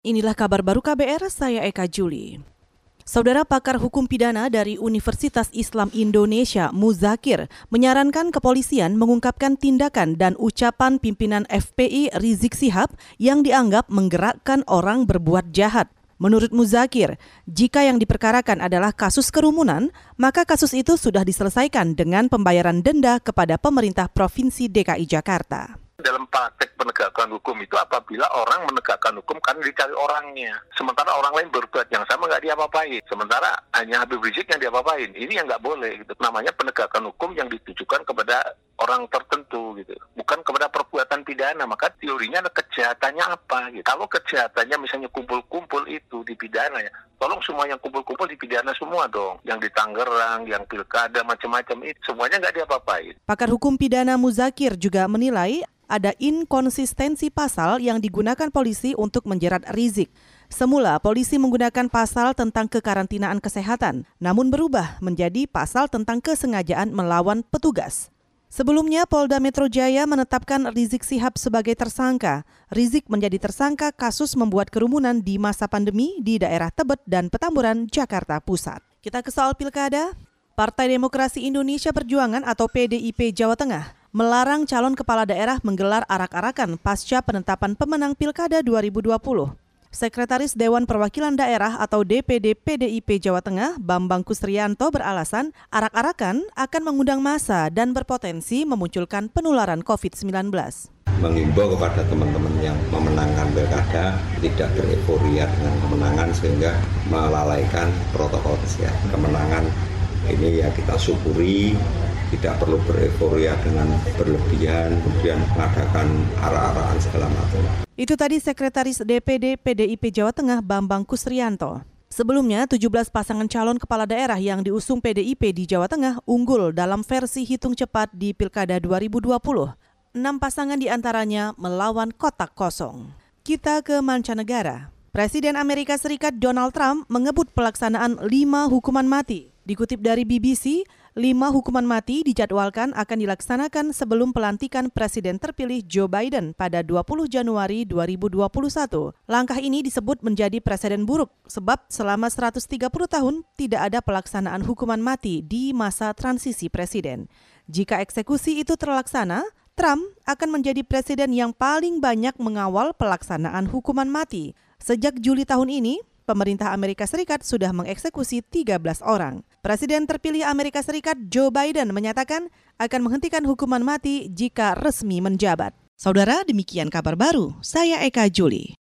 Inilah kabar baru KBR, saya Eka Juli. Saudara pakar hukum pidana dari Universitas Islam Indonesia, Muzakir, menyarankan kepolisian mengungkapkan tindakan dan ucapan pimpinan FPI Rizik Sihab yang dianggap menggerakkan orang berbuat jahat. Menurut Muzakir, jika yang diperkarakan adalah kasus kerumunan, maka kasus itu sudah diselesaikan dengan pembayaran denda kepada pemerintah Provinsi DKI Jakarta dalam praktek penegakan hukum itu apabila orang menegakkan hukum karena dicari orangnya. Sementara orang lain berbuat yang sama nggak diapa-apain. Sementara hanya Habib Rizik yang diapa-apain. Ini yang nggak boleh. Gitu. Namanya penegakan hukum yang ditujukan kepada orang tertentu gitu bukan kepada perbuatan pidana maka teorinya ada kejahatannya apa gitu kalau kejahatannya misalnya kumpul-kumpul itu di pidana ya tolong semua yang kumpul-kumpul di pidana semua dong yang di Tangerang yang pilkada macam-macam itu semuanya nggak diapa-apain pakar hukum pidana Muzakir juga menilai ada inkonsistensi pasal yang digunakan polisi untuk menjerat Rizik. Semula polisi menggunakan pasal tentang kekarantinaan kesehatan, namun berubah menjadi pasal tentang kesengajaan melawan petugas. Sebelumnya, Polda Metro Jaya menetapkan Rizik Sihab sebagai tersangka. Rizik menjadi tersangka kasus membuat kerumunan di masa pandemi di daerah Tebet dan Petamburan, Jakarta Pusat. Kita ke soal pilkada. Partai Demokrasi Indonesia Perjuangan atau PDIP Jawa Tengah melarang calon kepala daerah menggelar arak-arakan pasca penetapan pemenang Pilkada 2020. Sekretaris Dewan Perwakilan Daerah atau DPD PDIP Jawa Tengah, Bambang Kusrianto beralasan arak-arakan akan mengundang massa dan berpotensi memunculkan penularan COVID-19 mengimbau kepada teman-teman yang memenangkan pilkada tidak bereforia dengan kemenangan sehingga melalaikan protokol kesehatan. Kemenangan ini ya kita syukuri tidak perlu bereforia dengan berlebihan, kemudian mengadakan arah-arahan segala macam. Itu tadi Sekretaris DPD PDIP Jawa Tengah Bambang Kusrianto. Sebelumnya, 17 pasangan calon kepala daerah yang diusung PDIP di Jawa Tengah unggul dalam versi hitung cepat di Pilkada 2020. Enam pasangan di antaranya melawan kotak kosong. Kita ke mancanegara. Presiden Amerika Serikat Donald Trump mengebut pelaksanaan lima hukuman mati. Dikutip dari BBC, lima hukuman mati dijadwalkan akan dilaksanakan sebelum pelantikan Presiden terpilih Joe Biden pada 20 Januari 2021. Langkah ini disebut menjadi presiden buruk sebab selama 130 tahun tidak ada pelaksanaan hukuman mati di masa transisi presiden. Jika eksekusi itu terlaksana, Trump akan menjadi presiden yang paling banyak mengawal pelaksanaan hukuman mati. Sejak Juli tahun ini, pemerintah Amerika Serikat sudah mengeksekusi 13 orang. Presiden terpilih Amerika Serikat Joe Biden menyatakan akan menghentikan hukuman mati jika resmi menjabat. Saudara, demikian kabar baru. Saya Eka Juli.